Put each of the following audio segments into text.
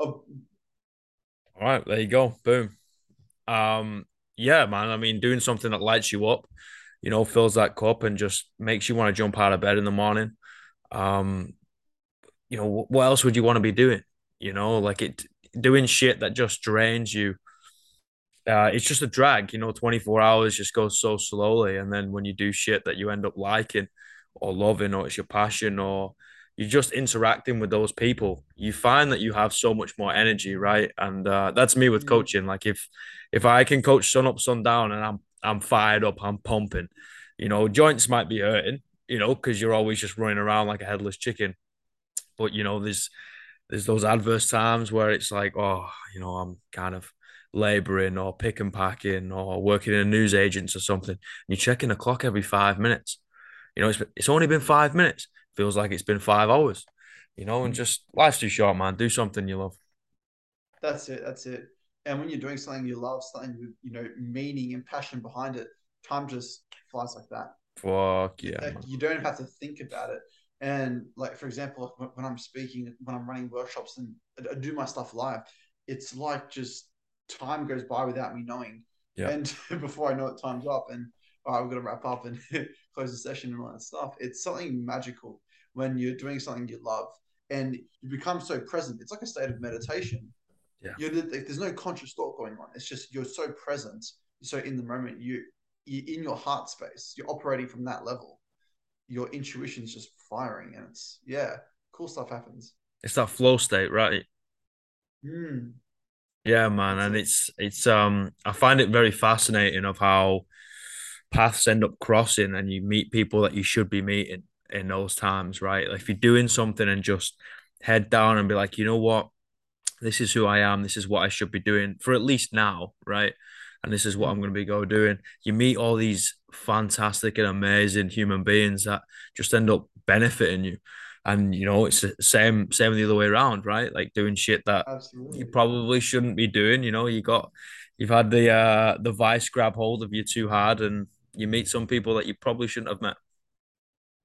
All right, there you go. Boom. Um, yeah, man. I mean, doing something that lights you up, you know, fills that cup and just makes you want to jump out of bed in the morning. Um, you know, what else would you want to be doing? You know, like it doing shit that just drains you. Uh, it's just a drag, you know, 24 hours just goes so slowly. And then when you do shit that you end up liking or loving, or it's your passion, or you're just interacting with those people, you find that you have so much more energy, right? And uh, that's me with mm, coaching. Like if if I can coach sun up, sun down, and I'm I'm fired up, I'm pumping, you know, joints might be hurting, you know, because you're always just running around like a headless chicken. But you know, there's there's those adverse times where it's like, oh, you know, I'm kind of laboring or pick and packing or working in a news agents or something. And you're checking the clock every five minutes. You know, it's it's only been five minutes. Feels like it's been five hours. You know, and just life's too short, man. Do something you love. That's it. That's it. And when you're doing something you love, something with you know meaning and passion behind it, time just flies like that. Fuck yeah, like, you don't have to think about it. And like for example, when, when I'm speaking, when I'm running workshops and I do my stuff live, it's like just time goes by without me knowing. Yeah, And before I know it, time's up, and all right, we're gonna wrap up and close the session and all that stuff. It's something magical when you're doing something you love and you become so present. It's like a state of meditation yeah. you're there's no conscious thought going on. It's just you're so present, so in the moment. You you're in your heart space. You're operating from that level. Your intuition's just firing, and it's yeah, cool stuff happens. It's that flow state, right? Mm, Yeah, man. And it's it's um I find it very fascinating of how paths end up crossing and you meet people that you should be meeting in those times, right? Like if you're doing something and just head down and be like, you know what, this is who I am, this is what I should be doing for at least now, right? And this is what I'm going to be go doing. You meet all these fantastic and amazing human beings that just end up benefiting you. And you know, it's the same same the other way around, right? Like doing shit that you probably shouldn't be doing. You know, you got you've had the uh the vice grab hold of you too hard and you meet some people that you probably shouldn't have met.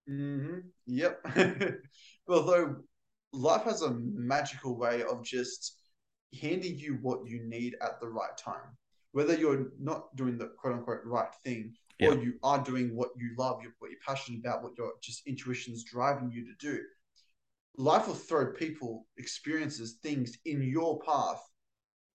hmm Yep. Although life has a magical way of just handing you what you need at the right time. Whether you're not doing the quote unquote right thing or you are doing what you love, what you're passionate about, what your just intuition's driving you to do, life will throw people, experiences, things in your path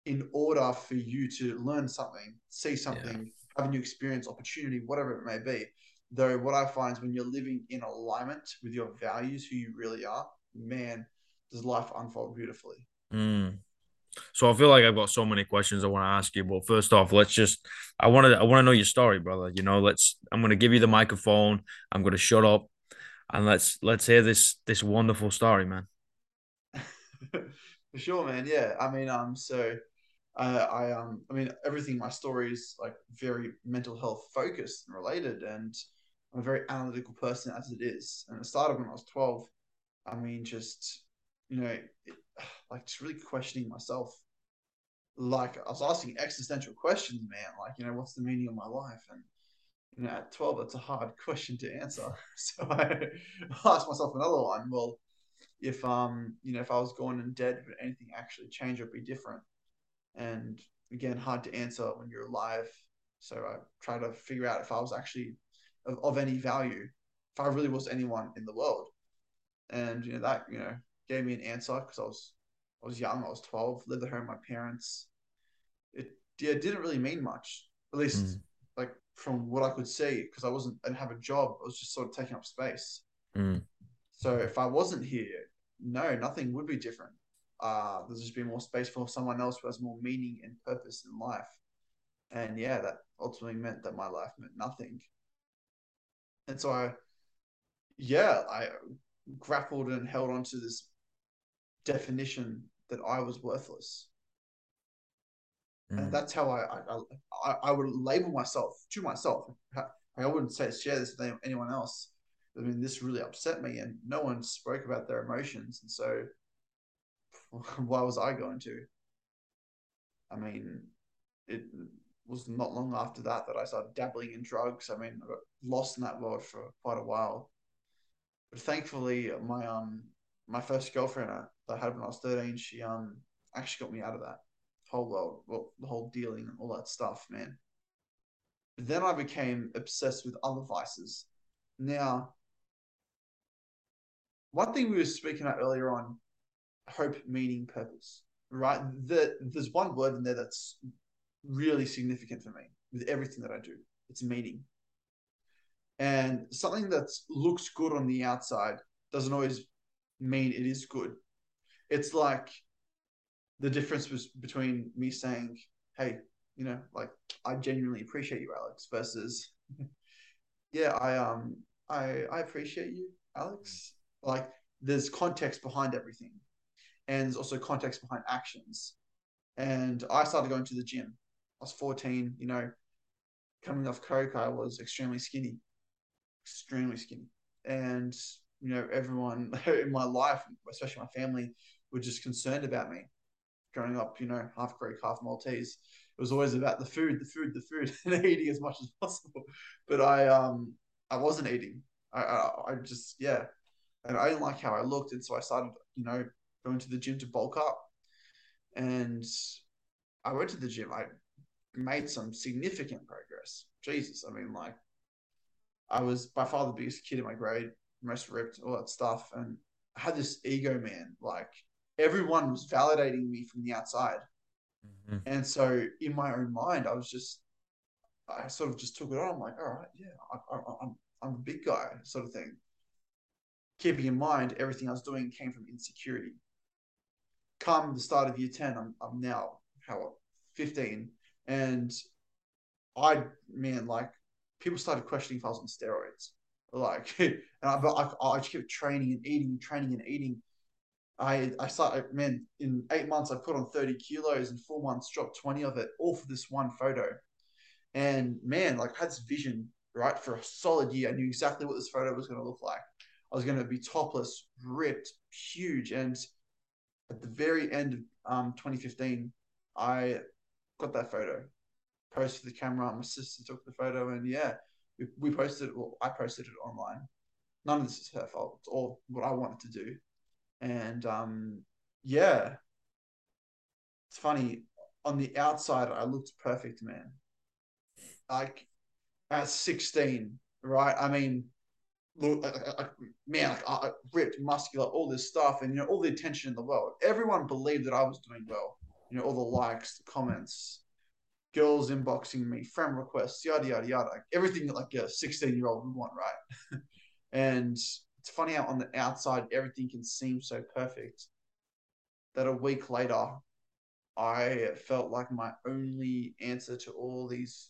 in order for you to learn something, see Yeah. Have a new experience, opportunity, whatever it may be. Though what I find is when you're living in alignment with your values, who you really are, man, does life unfold beautifully. Mm. So I feel like I've got so many questions I want to ask you, but first off, let's just I want to I want to know your story, brother. You know, let's I'm going to give you the microphone. I'm going to shut up and let's let's hear this this wonderful story, man. For sure, man. Yeah. I mean, um, so I, I um I mean everything my story is like very mental health focused and related and I'm a very analytical person as it is. And it started when I was 12. I mean, just you know, it, like just really questioning myself. Like I was asking existential questions, man. Like, you know, what's the meaning of my life? And you know, at 12, that's a hard question to answer. So I asked myself another one. Well, if um, you know, if I was gone and dead, would anything actually change or be different? And again, hard to answer when you're alive. So I try to figure out if I was actually of, of any value, if I really was anyone in the world. And you know that you know gave me an answer because I was I was young, I was 12, lived at home with my parents. It yeah, didn't really mean much, at least Mm, like from what I could see, because I wasn't I didn't have a job. I was just sort of taking up space. mm, So if I wasn't here, no, nothing would be different. Uh, there's just be more space for someone else who has more meaning and purpose in life. And yeah, that ultimately meant that my life meant nothing. And so I, yeah, I grappled and held on to this definition that I was worthless. And mm. that's how I, I, I, would label myself to myself. I wouldn't say share this with anyone else. I mean, this really upset me, and no one spoke about their emotions. And so why was I going to? I mean, it was not long after that that I started dabbling in drugs. I mean, I got lost in that world for quite a while. But thankfully, my um my first girlfriend that I had when I was 13, she um actually got me out of that whole world, well, the whole dealing and all that stuff, man. But then I became obsessed with other vices. Now, one thing we were speaking about earlier on, hope, meaning, purpose, right? The, there's one word in there that's really significant for me with everything that I do. It's meaning. And something that looks good on the outside doesn't always mean it is good. It's like the difference was between me saying, "Hey, you know, like I genuinely appreciate you, Alex," versus, "Yeah, I um, I I appreciate you, Alex." Like there's context behind everything, and there's also context behind actions. And I started going to the gym. I was 14. You know, coming off coke, I was extremely skinny, extremely skinny, and you know, everyone in my life, especially my family, were just concerned about me. Growing up, you know, half Greek, half Maltese, it was always about the food, the food, the food, and eating as much as possible. But I, um, I wasn't eating. I, I, I just, yeah, and I didn't like how I looked, and so I started, you know, going to the gym to bulk up. And I went to the gym. I made some significant progress. Jesus, I mean, like, I was by far the biggest kid in my grade most ripped, all that stuff. And I had this ego, man. Like everyone was validating me from the outside. Mm-hmm. And so in my own mind, I was just, I sort of just took it on. I'm like, all right, yeah, I, I, I'm, I'm a big guy, sort of thing. Keeping in mind, everything I was doing came from insecurity. Come the start of year 10, I'm, I'm now, how, 15. And I, man, like, people started questioning if I was on steroids. Like, and I, I, I just kept training and eating, training and eating. I I started, man, in eight months I put on 30 kilos, and four months dropped 20 of it, all for this one photo. And man, like I had this vision, right, for a solid year. I knew exactly what this photo was going to look like. I was going to be topless, ripped, huge. And at the very end of um, 2015, I got that photo, posted the camera. My sister took the photo, and yeah, we, we posted it, well, I posted it online. None of this is her fault. It's all what I wanted to do. And um, yeah, it's funny. On the outside, I looked perfect, man. Like at 16, right? I mean, man, like, ripped, muscular, all this stuff, and you know, all the attention in the world. Everyone believed that I was doing well. You know, all the likes, the comments, girls inboxing me, friend requests, yada yada yada, everything like a sixteen year old would want, right? and it's funny how on the outside everything can seem so perfect that a week later I felt like my only answer to all these,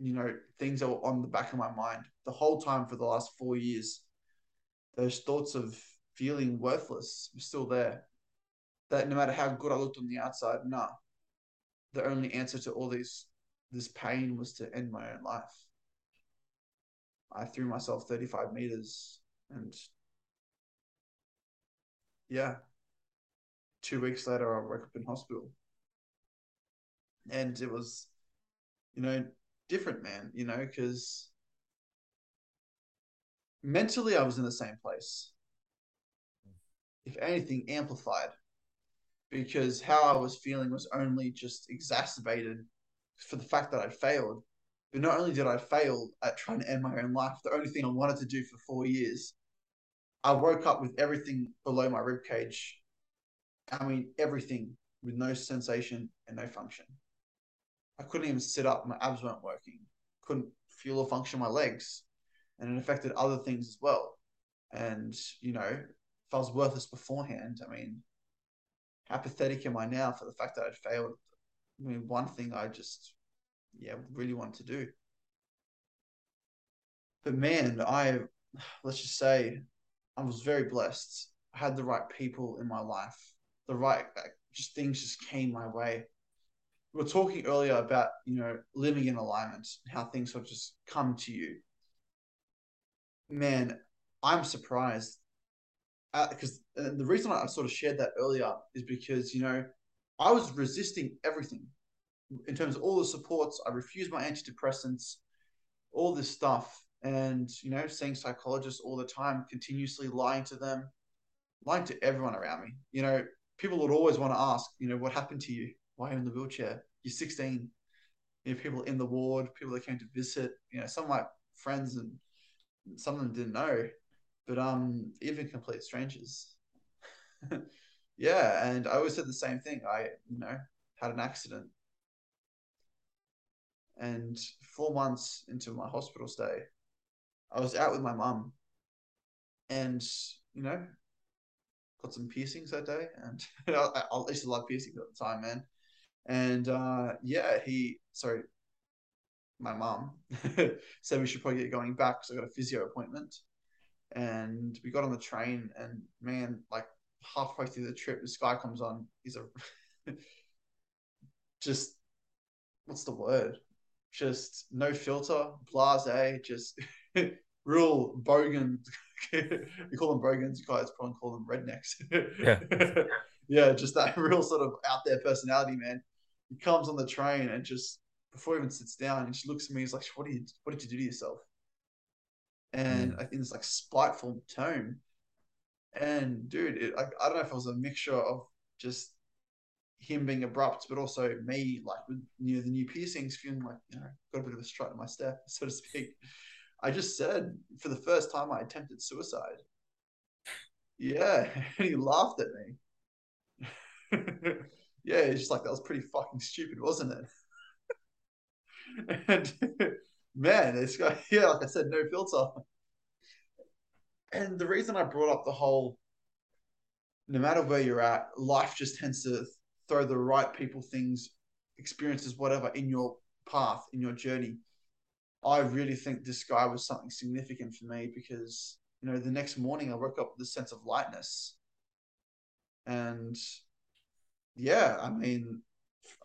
you know, things that were on the back of my mind the whole time for the last four years. Those thoughts of feeling worthless were still there. That no matter how good I looked on the outside, nah, the only answer to all these this pain was to end my own life. I threw myself 35 meters and yeah, two weeks later, I woke up in hospital. And it was, you know, different, man, you know, because mentally I was in the same place. If anything, amplified because how I was feeling was only just exacerbated for the fact that I failed. But not only did I fail at trying to end my own life, the only thing I wanted to do for four years, I woke up with everything below my rib cage. I mean, everything with no sensation and no function. I couldn't even sit up; my abs weren't working. Couldn't feel or function my legs, and it affected other things as well. And you know, if I was worthless beforehand, I mean, how pathetic am I now for the fact that I failed? I mean, one thing I just, yeah, really wanted to do. But man, I, let's just say, I was very blessed. I had the right people in my life. The right, just things just came my way. We were talking earlier about, you know, living in alignment, how things have just come to you. Man, I'm surprised because uh, the reason I sort of shared that earlier is because you know I was resisting everything in terms of all the supports. I refused my antidepressants, all this stuff, and you know, seeing psychologists all the time, continuously lying to them. lying to everyone around me. You know, people would always want to ask, you know, what happened to you? Why are you in the wheelchair? You're 16. You know, people in the ward, people that came to visit, you know, some of my friends and some of them didn't know, but um, even complete strangers. yeah, and I always said the same thing. I, you know, had an accident. And four months into my hospital stay, I was out with my mum and, you know, got some piercings that day. And I used to love piercings at the time, man. And uh, yeah, he, sorry, my mom said we should probably get going back because I got a physio appointment. And we got on the train, and man, like halfway through the trip, this guy comes on. He's a just what's the word? Just no filter, blase, just real bogan. you call them bogans, you guys probably call them rednecks. yeah. yeah, just that real sort of out there personality, man. He comes on the train and just before he even sits down, he just looks at me. He's like, "What did you What did you do to yourself?" And mm. in this like spiteful tone. And dude, it, I, I don't know if it was a mixture of just him being abrupt, but also me like with you know the new piercings, feeling like you know got a bit of a strut in my step, so to speak. I just said for the first time I attempted suicide. Yeah, and he laughed at me. yeah, it's just like that was pretty fucking stupid, wasn't it? and man, this guy, yeah, like I said, no filter. And the reason I brought up the whole no matter where you're at, life just tends to throw the right people, things, experiences, whatever in your path, in your journey. I really think this guy was something significant for me because, you know, the next morning I woke up with a sense of lightness. And yeah, I mean,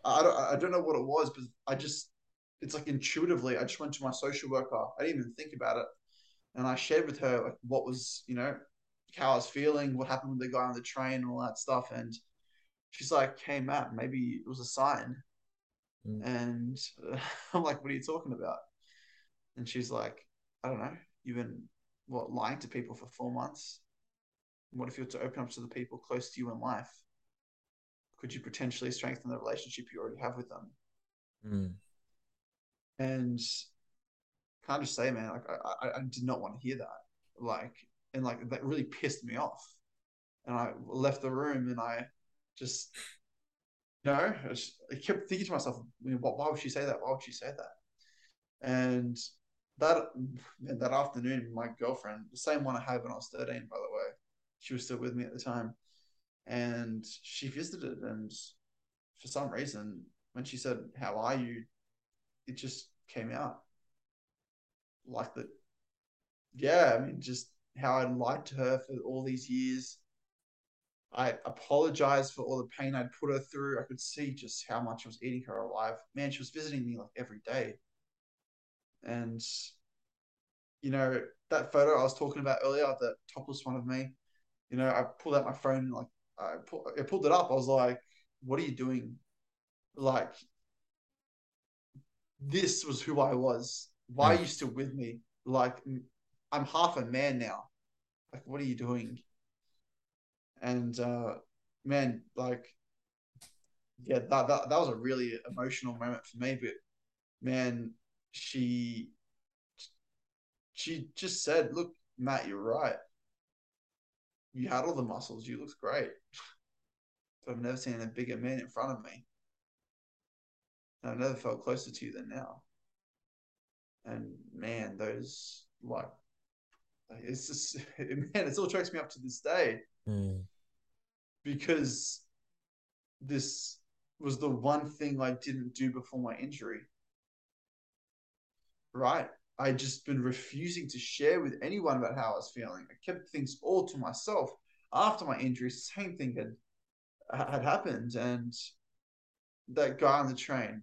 I don't, I don't know what it was, but I just, it's like intuitively, I just went to my social worker. I didn't even think about it. And I shared with her like what was, you know, how I was feeling, what happened with the guy on the train and all that stuff. And she's like, "Hey Matt, maybe it was a sign." Mm. And uh, I'm like, "What are you talking about?" And she's like, "I don't know. You've been what lying to people for four months. What if you were to open up to the people close to you in life? Could you potentially strengthen the relationship you already have with them?" Mm. And can't just say, man, like I, I, I did not want to hear that. Like, and like that really pissed me off. And I left the room and I just you know, I, just, I kept thinking to myself, why would she say that? Why would she say that? And that that afternoon, my girlfriend, the same one I had when I was 13, by the way, she was still with me at the time. And she visited, and for some reason, when she said, How are you? it just came out. Like that, yeah, I mean, just how I lied to her for all these years, I apologized for all the pain I'd put her through. I could see just how much I was eating her alive. Man, she was visiting me like every day. And, you know, that photo I was talking about earlier, the topless one of me, you know, I pulled out my phone and like, I, pull, I pulled it up. I was like, what are you doing? Like, this was who I was. Why are you still with me? Like, I'm half a man now. Like, what are you doing? and uh, man, like, yeah, that, that that was a really emotional moment for me. But man, she she just said, "Look, Matt, you're right. You had all the muscles. You looked great. But I've never seen a bigger man in front of me. And I've never felt closer to you than now. And man, those like it's just man, it still tracks me up to this day. Mm. Because this was the one thing I didn't do before my injury. Right? I just been refusing to share with anyone about how I was feeling. I kept things all to myself. After my injury, same thing had had happened, and that guy on the train,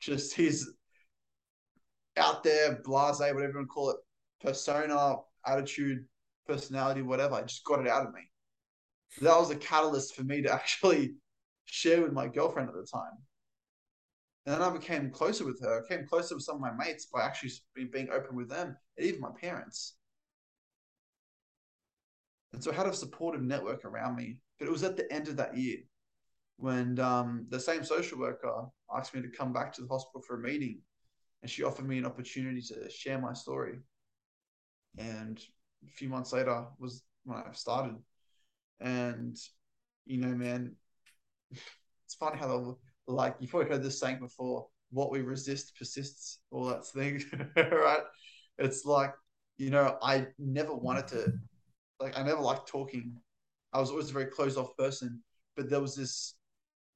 just his out there, blase, whatever you call it, persona, attitude, personality, whatever. I just got it out of me. That was a catalyst for me to actually share with my girlfriend at the time. And then I became closer with her. I came closer with some of my mates by actually being open with them and even my parents. And so I had a supportive network around me. But it was at the end of that year when um, the same social worker asked me to come back to the hospital for a meeting and she offered me an opportunity to share my story. And a few months later was when I started. And, you know, man, it's funny how like you've probably heard this saying before, what we resist persists, all that thing, right? It's like, you know, I never wanted to like I never liked talking. I was always a very closed off person. But there was this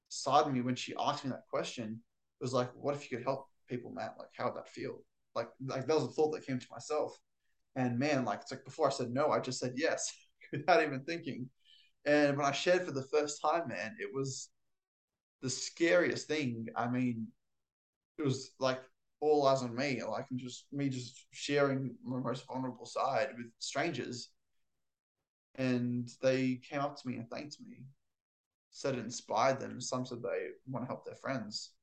side of me when she asked me that question. It was like, what if you could help people, Matt? Like, how would that feel? Like, like that was a thought that came to myself. And man, like it's like before I said no, I just said yes without even thinking. And when I shared for the first time, man, it was the scariest thing. I mean, it was like all eyes on me, like just me just sharing my most vulnerable side with strangers and they came up to me and thanked me. Said it inspired them. Some said they want to help their friends.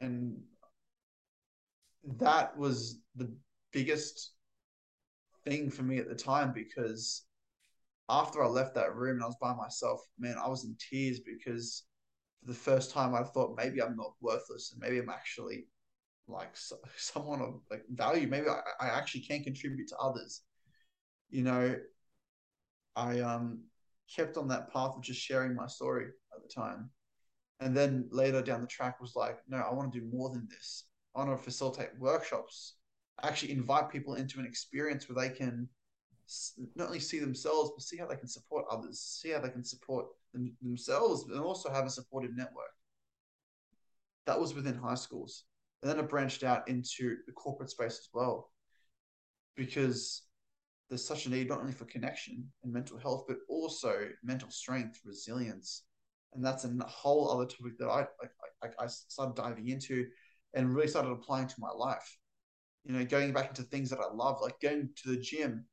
And that was the biggest thing for me at the time because after I left that room and I was by myself, man, I was in tears because for the first time I thought maybe I'm not worthless and maybe I'm actually like someone of like value. Maybe I, I actually can contribute to others you know, I um kept on that path of just sharing my story at the time. And then later down the track was like, no, I want to do more than this. I want to facilitate workshops, actually invite people into an experience where they can not only see themselves, but see how they can support others, see how they can support them, themselves, and also have a supportive network. That was within high schools. And then it branched out into the corporate space as well. Because there's such a need not only for connection and mental health, but also mental strength, resilience, and that's a whole other topic that I I, I started diving into, and really started applying to my life. You know, going back into things that I love, like going to the gym,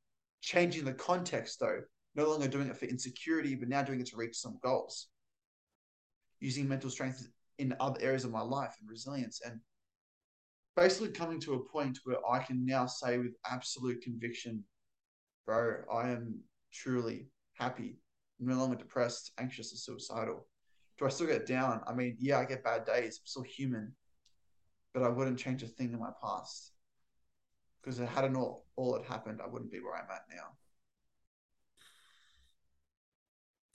changing the context though, no longer doing it for insecurity, but now doing it to reach some goals. Using mental strength in other areas of my life and resilience, and basically coming to a point where I can now say with absolute conviction bro, I am truly happy. I'm no longer depressed, anxious, or suicidal. Do I still get down? I mean, yeah, I get bad days. I'm still human, but I wouldn't change a thing in my past because it hadn't all all had happened, I wouldn't be where I'm at now.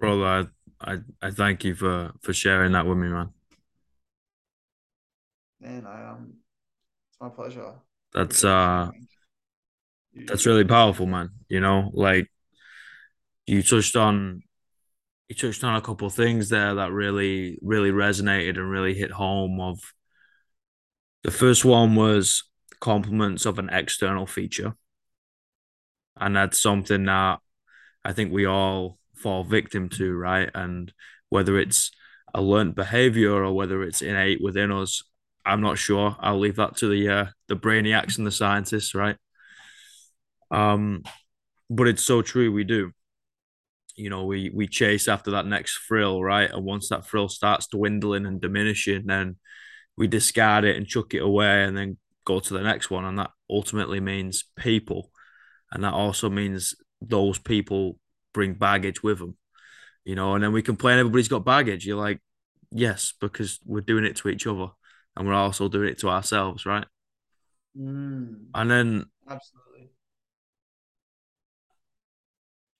Bro, I, I I thank you for for sharing that with me, man. Man, I um, it's my pleasure. That's uh, that's really powerful, man. You know, like you touched on you touched on a couple of things there that really, really resonated and really hit home. Of the first one was compliments of an external feature, and that's something that I think we all fall victim to, right? And whether it's a learned behavior or whether it's innate within us, I'm not sure. I'll leave that to the uh, the brainiacs and the scientists, right? Um, but it's so true. We do. You know, we we chase after that next thrill, right? And once that thrill starts dwindling and diminishing, then we discard it and chuck it away, and then go to the next one. And that ultimately means people, and that also means those people bring baggage with them. You know, and then we complain everybody's got baggage. You're like, yes, because we're doing it to each other, and we're also doing it to ourselves, right? Mm, and then absolutely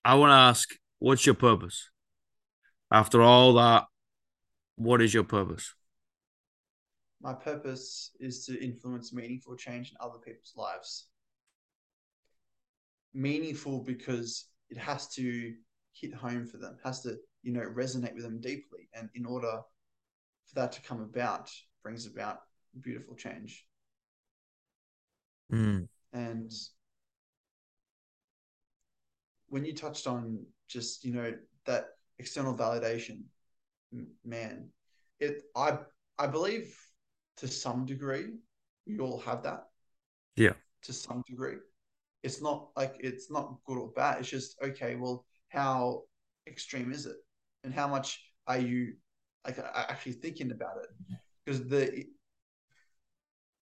I want to ask, what's your purpose? After all that, what is your purpose? My purpose is to influence meaningful change in other people's lives. Meaningful because it has to hit home for them, has to, you know, resonate with them deeply. And in order for that to come about, brings about beautiful change. Mm. And when you touched on just you know that external validation, man, it I I believe to some degree we all have that. Yeah. To some degree, it's not like it's not good or bad. It's just okay. Well, how extreme is it, and how much are you like actually thinking about it? Because the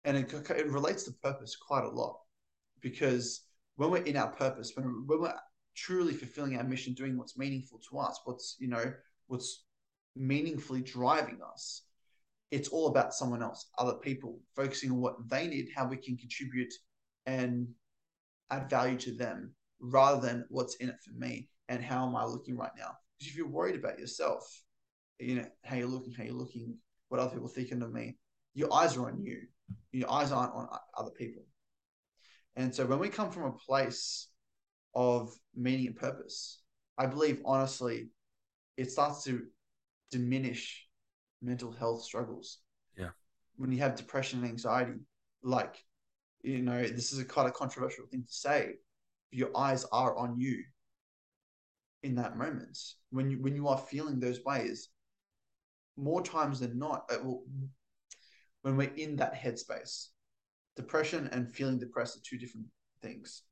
and it, it relates to purpose quite a lot because when we're in our purpose, when, when we're truly fulfilling our mission, doing what's meaningful to us, what's, you know, what's meaningfully driving us, it's all about someone else, other people, focusing on what they need, how we can contribute and add value to them rather than what's in it for me and how am I looking right now. Because if you're worried about yourself, you know, how you're looking, how you're looking, what other people thinking of me, your eyes are on you. Your eyes aren't on other people. And so when we come from a place of meaning and purpose, I believe honestly, it starts to diminish mental health struggles. Yeah. When you have depression and anxiety, like, you know, this is a kind of controversial thing to say. Your eyes are on you in that moment. When you when you are feeling those ways, more times than not, will, when we're in that headspace, depression and feeling depressed are two different things.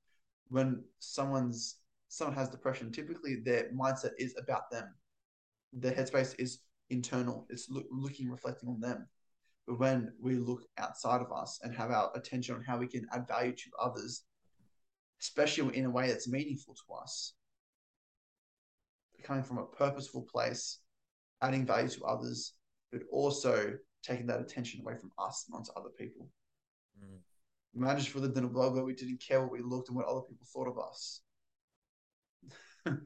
When someone's someone has depression, typically their mindset is about them. Their headspace is internal. It's look, looking, reflecting on them. But when we look outside of us and have our attention on how we can add value to others, especially in a way that's meaningful to us, coming from a purposeful place, adding value to others, but also taking that attention away from us and onto other people. Mm. Imagine if we lived in a world where we didn't care what we looked and what other people thought of us.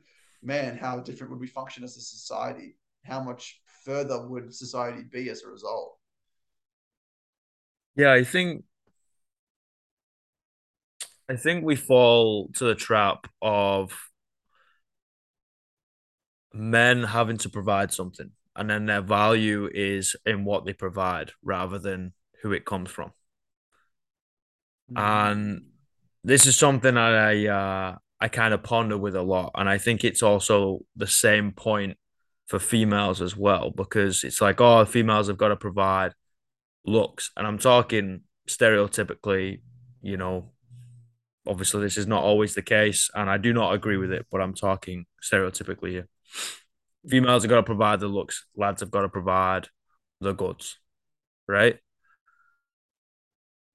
Man, how different would we function as a society? How much further would society be as a result? Yeah, I think I think we fall to the trap of men having to provide something and then their value is in what they provide rather than who it comes from. And this is something that I uh, I kind of ponder with a lot, and I think it's also the same point for females as well because it's like oh females have got to provide looks, and I'm talking stereotypically, you know. Obviously, this is not always the case, and I do not agree with it, but I'm talking stereotypically here. Females have got to provide the looks, lads have got to provide the goods, right?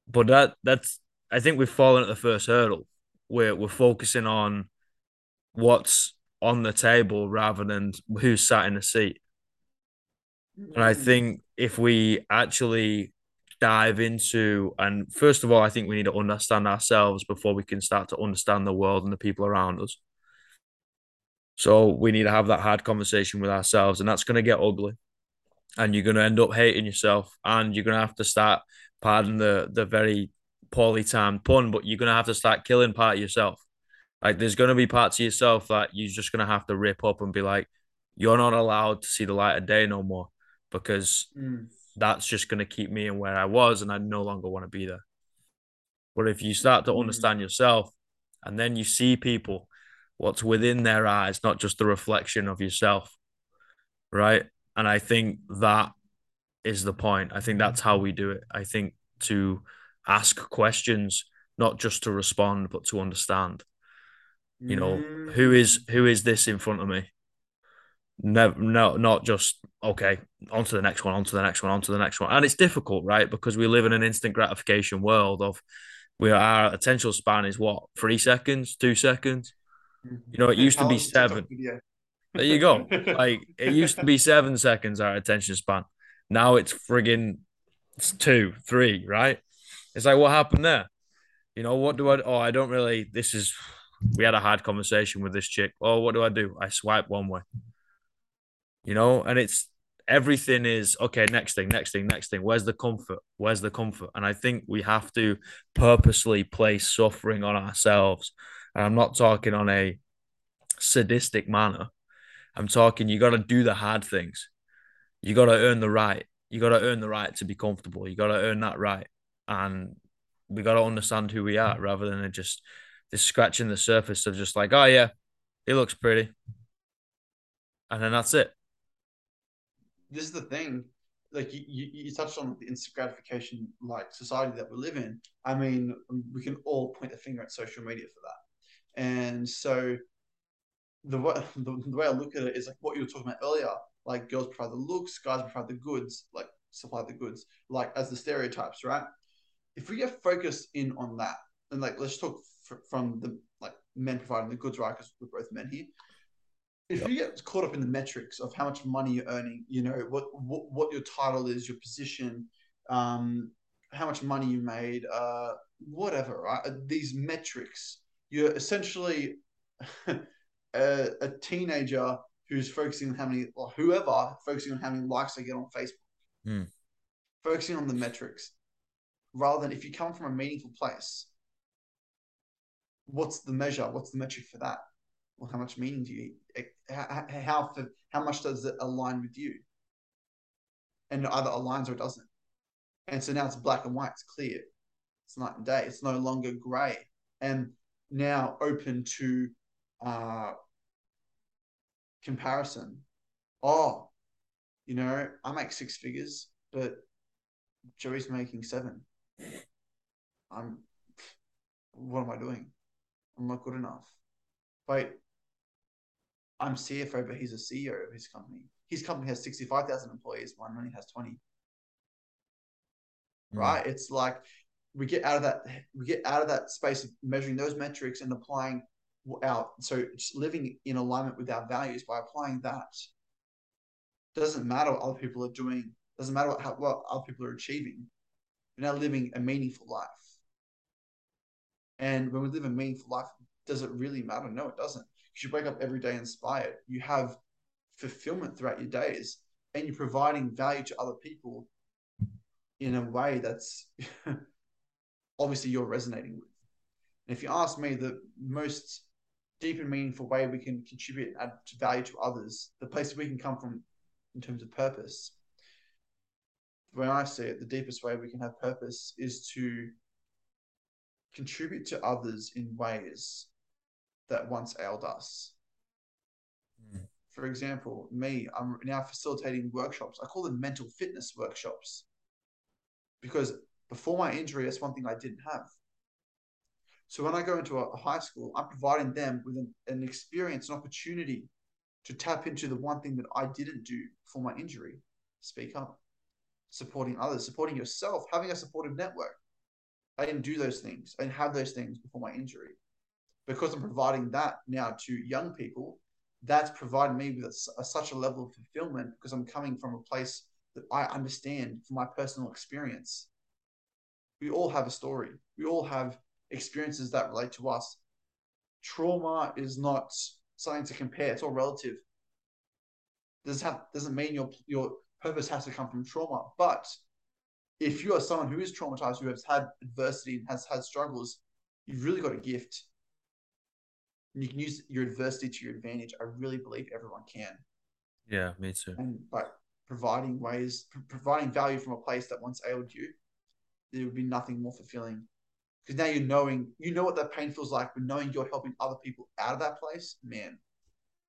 But that that's I think we've fallen at the first hurdle. We're we're focusing on what's on the table rather than who's sat in the seat. And I mm. think if we actually dive into and first of all, I think we need to understand ourselves before we can start to understand the world and the people around us. So we need to have that hard conversation with ourselves, and that's going to get ugly. And you're going to end up hating yourself, and you're going to have to start, pardon the the very poorly timed pun, but you're going to have to start killing part of yourself. Like there's going to be parts of yourself that you're just going to have to rip up and be like, you're not allowed to see the light of day no more because mm. that's just going to keep me in where I was, and I no longer want to be there. But if you start to mm. understand yourself, and then you see people what's within their eyes, not just the reflection of yourself. Right. And I think that is the point. I think that's how we do it. I think to ask questions, not just to respond, but to understand. You know, who is who is this in front of me? Never, no, not just okay. On to the next one, on to the next one, on to the next one. And it's difficult, right? Because we live in an instant gratification world of where our attention span is what three seconds, two seconds. You know, it used to be seven. There you go. like it used to be seven seconds our attention span. Now it's frigging it's two, three, right? It's like what happened there? You know, what do I oh I don't really this is we had a hard conversation with this chick. Oh, what do I do? I swipe one way. You know, and it's everything is okay, next thing, next thing, next thing. Where's the comfort? Where's the comfort? And I think we have to purposely place suffering on ourselves and I'm not talking on a sadistic manner. I'm talking you got to do the hard things. You got to earn the right. You got to earn the right to be comfortable. You got to earn that right. And we got to understand who we are rather than just this scratching the surface of just like, oh, yeah, he looks pretty. And then that's it. This is the thing. Like you, you, you touched on the instant gratification like society that we live in. I mean, we can all point the finger at social media for that and so the way, the, the way I look at it is like what you were talking about earlier. Like girls provide the looks, guys provide the goods, like supply the goods, like as the stereotypes, right? If we get focused in on that, and like let's talk from the like men providing the goods, right? Because we're both men here. If yep. you get caught up in the metrics of how much money you're earning, you know what what, what your title is, your position, um, how much money you made, uh, whatever, right? Uh, these metrics, you're essentially a, a, teenager who's focusing on how many, or whoever focusing on how many likes they get on Facebook, mm. focusing on the metrics, rather than if you come from a meaningful place, what's the measure? What's the metric for that? Well, how much meaning do you? How how, how much does it align with you? And it either aligns or it doesn't. And so now it's black and white. It's clear. It's night and day. It's no longer grey. And now open to uh, comparison. Oh, you know, I make six figures, but Joey's making seven. I'm, what am I doing? I'm not good enough. But I'm CFO, but he's a CEO of his company. His company has 65,000 employees, mine only has 20. Mm. Right? It's like we get out of that we get out of that space of measuring those metrics and applying our so just living in alignment with our values by applying that doesn't matter what other people are doing doesn't matter what, how, what other people are achieving we're now living a meaningful life and when we live a meaningful life does it really matter? No it doesn't. You wake up every day inspired. You have fulfillment throughout your days and you're providing value to other people in a way that's obviously you're resonating with. And if you ask me, the most deep and meaningful way we can contribute and add value to others, the place we can come from in terms of purpose, when I see it, the deepest way we can have purpose is to contribute to others in ways that once ailed us. Mm. For example, me, I'm now facilitating workshops. I call them mental fitness workshops because before my injury, that's one thing I didn't have. So when I go into a, high school, I'm providing them with an, an experience, an opportunity to tap into the one thing that I didn't do for my injury. Speak up, supporting others, supporting yourself, having a supportive network. I didn't do those things. I didn't have those things before my injury. Because I'm providing that now to young people, that's provided me with a, a, such a level of fulfillment because I'm coming from a place that I understand from my personal experience we all have a story. We all have experiences that relate to us. Trauma is not something to compare. It's all relative. Does have doesn't mean your your purpose has to come from trauma. But if you are someone who is traumatized, who has had adversity and has had struggles, you've really got a gift. And you can use your adversity to your advantage. I really believe everyone can. Yeah, me too. And by providing ways, providing value from a place that once ailed you, there would be nothing more fulfilling. Because now you're knowing, you know what that pain feels like, but knowing you're helping other people out of that place, man,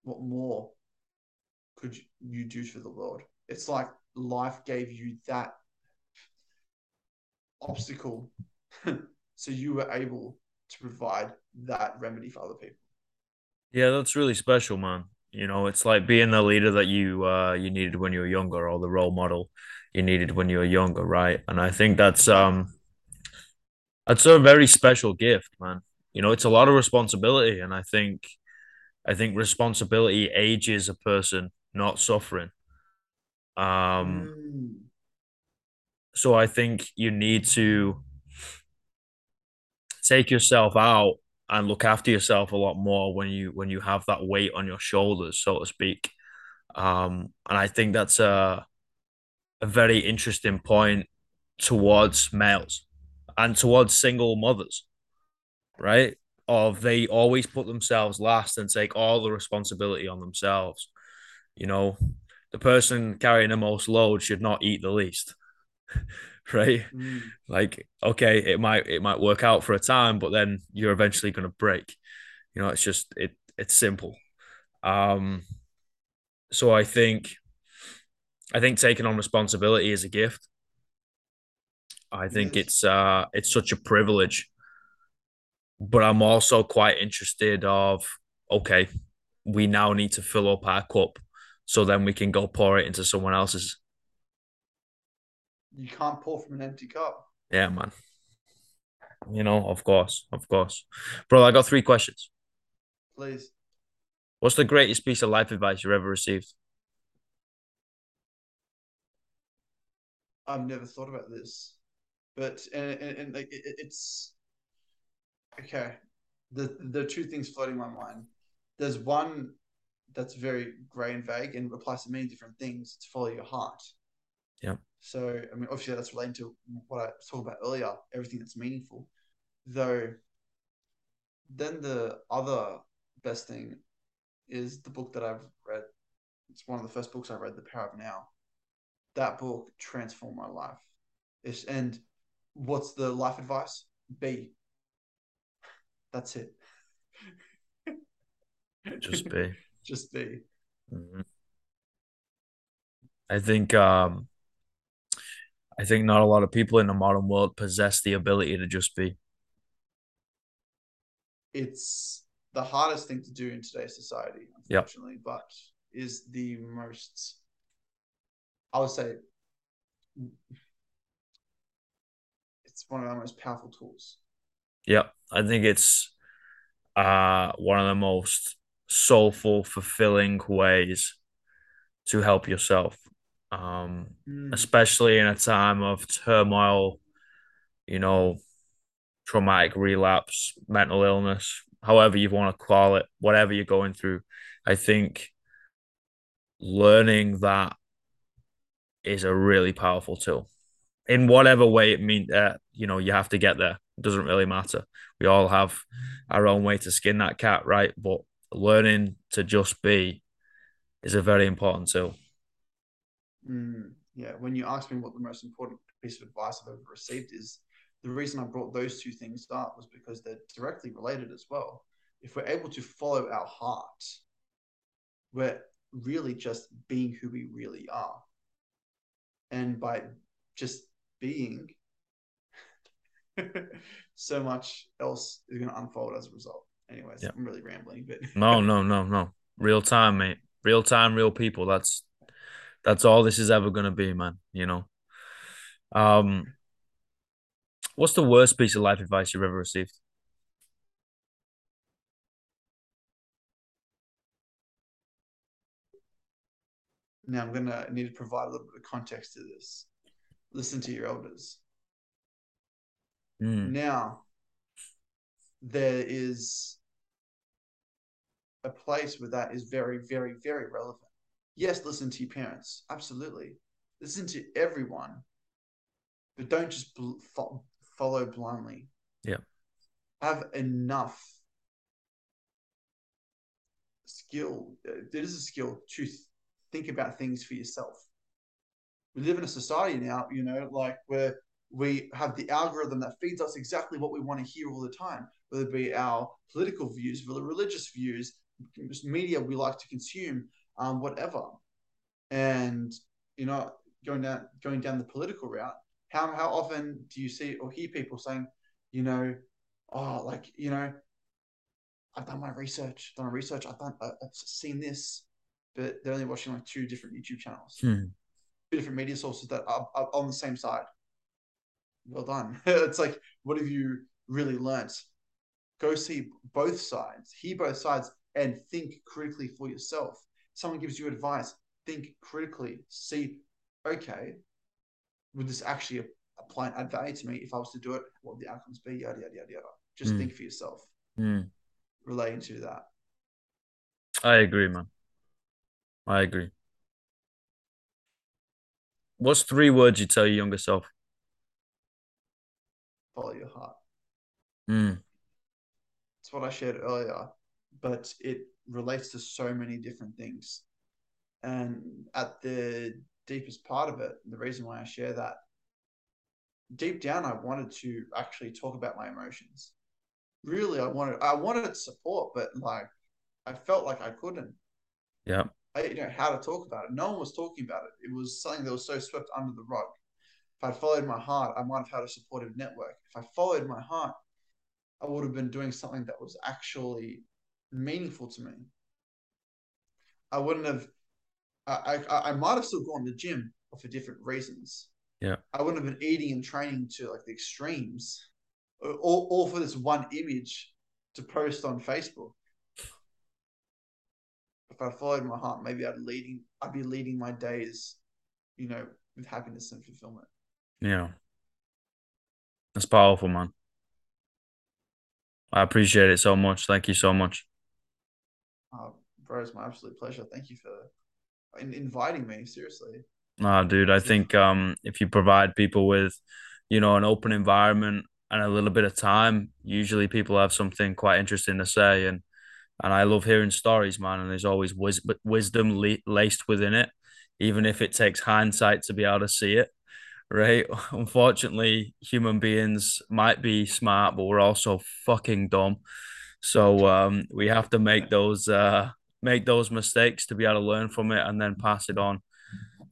what more could you do for the world? It's like life gave you that obstacle, so you were able to provide that remedy for other people. Yeah, that's really special, man. You know, it's like being the leader that you uh you needed when you were younger, or the role model you needed when you were younger, right? And I think that's um that's a very special gift, man. You know, it's a lot of responsibility, and I think I think responsibility ages a person, not suffering. Um mm. So I think you need to take yourself out and look after yourself a lot more when you when you have that weight on your shoulders, so to speak. Um, and I think that's a a very interesting point towards males and towards single mothers, right? Of they always put themselves last and take all the responsibility on themselves. You know, the person carrying the most load should not eat the least. right? Mm. Like, okay, it might it might work out for a time, but then you're eventually gonna break. You know, it's just it it's simple. Um so I think I think taking on responsibility is a gift. I think yes. it's uh it's such a privilege. But I'm also quite interested of okay, we now need to fill up our cup so then we can go pour it into someone else's. You can't pour from an empty cup. Yeah, man. You know, of course, of course. Bro, I got three questions. Please. What's the greatest piece of life advice you've ever received? I've never thought about this, but and, and, and like it, it's okay. The the two things floating in my mind. There's one that's very grey and vague and applies to many different things. To follow your heart. Yeah. So I mean, obviously that's relating to what I talked about earlier. Everything that's meaningful, though. Then the other best thing is the book that I've read. It's one of the first books I read, The Power of Now that book transformed my life. It's, and what's the life advice? Be. That's it. Just be. Just be. Mm-hmm. I think um I think not a lot of people in the modern world possess the ability to just be. It's the hardest thing to do in today's society, unfortunately, yep. but is the most I would say it's one of our most powerful tools. Yeah, I think it's uh, one of the most soulful, fulfilling ways to help yourself, um, mm. especially in a time of turmoil, you know, traumatic relapse, mental illness, however you want to call it, whatever you're going through. I think learning that is a really powerful tool in whatever way it means uh, you know you have to get there it doesn't really matter we all have our own way to skin that cat right but learning to just be is a very important tool mm, yeah when you ask me what the most important piece of advice i've ever received is the reason i brought those two things up was because they're directly related as well. If we're able to follow our heart we're really just being who we really are. And by just being so much else is going to unfold as a result. Anyways i'm really rambling but no no no no. Real time mate. Real time real people. That's that's all this is ever going to be man you know um what's the worst piece of life advice you've ever received Now I'm gonna need to provide a little bit of context to this. Listen to your elders. Mm. Now there is a place where that is very, very, very relevant. Yes, listen to your parents. Absolutely. Listen to everyone, but don't just bl- fo- follow blindly. Yeah. Have enough skill. Uh, it is a skill to think about things for yourself. We live in a society now, you know, like where we have the algorithm that feeds us exactly what we want to hear all the time, whether it be our political views, religious views, media we like to consume, um, whatever. And you know, going down going down the political route, how how often do you see or hear people saying, you know, oh, like you know, I've done my research, done my research, I've done, I've seen this, but they're only watching like two different YouTube channels, hmm. two different media sources that are, are on the same side. Well done. it's like, what have you really learnt? Go see both sides, hear both sides, and think critically for yourself. Someone gives you advice, think critically. See, okay, would this actually apply and add value to me? If I was to do it, what would the outcomes be? Yada yada yada yada. Just mm. think for yourself. Mm. Relating to that. I agree, man. I agree. What's three words you tell your younger self? Follow your heart. Mm. It's what I shared earlier, but it relates to so many different things. And at the deepest part of it, the reason why I share that, deep down, I wanted to actually talk about my emotions. Really, I wanted I wanted support, but like I felt like I couldn't. Yeah you know how to talk about it. No one was talking about it. It was something that was so swept under the rug. If I followed my heart, I might have had a supportive network. If I followed my heart, I would have been doing something that was actually meaningful to me. I wouldn't have. I I, I might have still gone to the gym, but for different reasons. Yeah. I wouldn't have been eating and training to like the extremes, all, all for this one image to post on Facebook. If I followed my heart, maybe I'd leading I'd be leading my days, you know, with happiness and fulfillment. Yeah. That's powerful, man. I appreciate it so much. Thank you so much. Bro, it's my absolute pleasure. Thank you for in- inviting me. Seriously. Ah, dude, I think um, if you provide people with, you know, an open environment and a little bit of time, usually people have something quite interesting to say, and and I love hearing stories, man. And there's always wis- wisdom laced within it, even if it takes hindsight to be able to see it. Right? Unfortunately, human beings might be smart, but we're also fucking dumb. So um, we have to make those uh, make those mistakes to be able to learn from it and then pass it on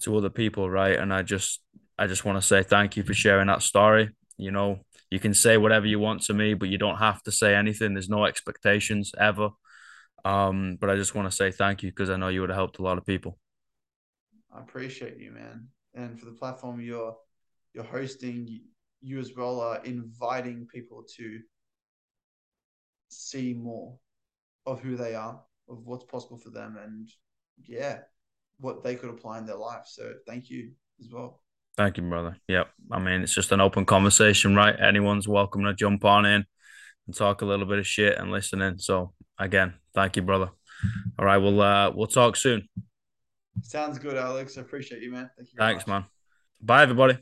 to other people, right? And I just I just want to say thank you for sharing that story. You know, you can say whatever you want to me, but you don't have to say anything. There's no expectations ever. Um, but I just want to say thank you because I know you would have helped a lot of people. I appreciate you, man, and for the platform you're you're hosting. You as well are inviting people to see more of who they are, of what's possible for them, and yeah, what they could apply in their life. So thank you as well. Thank you, brother. Yep. I mean, it's just an open conversation, right? Anyone's welcome to jump on in and talk a little bit of shit and listen in. So again, thank you, brother. All right, we'll uh we'll talk soon. Sounds good, Alex. I appreciate you, man. Thank you. Thanks, much. man. Bye, everybody.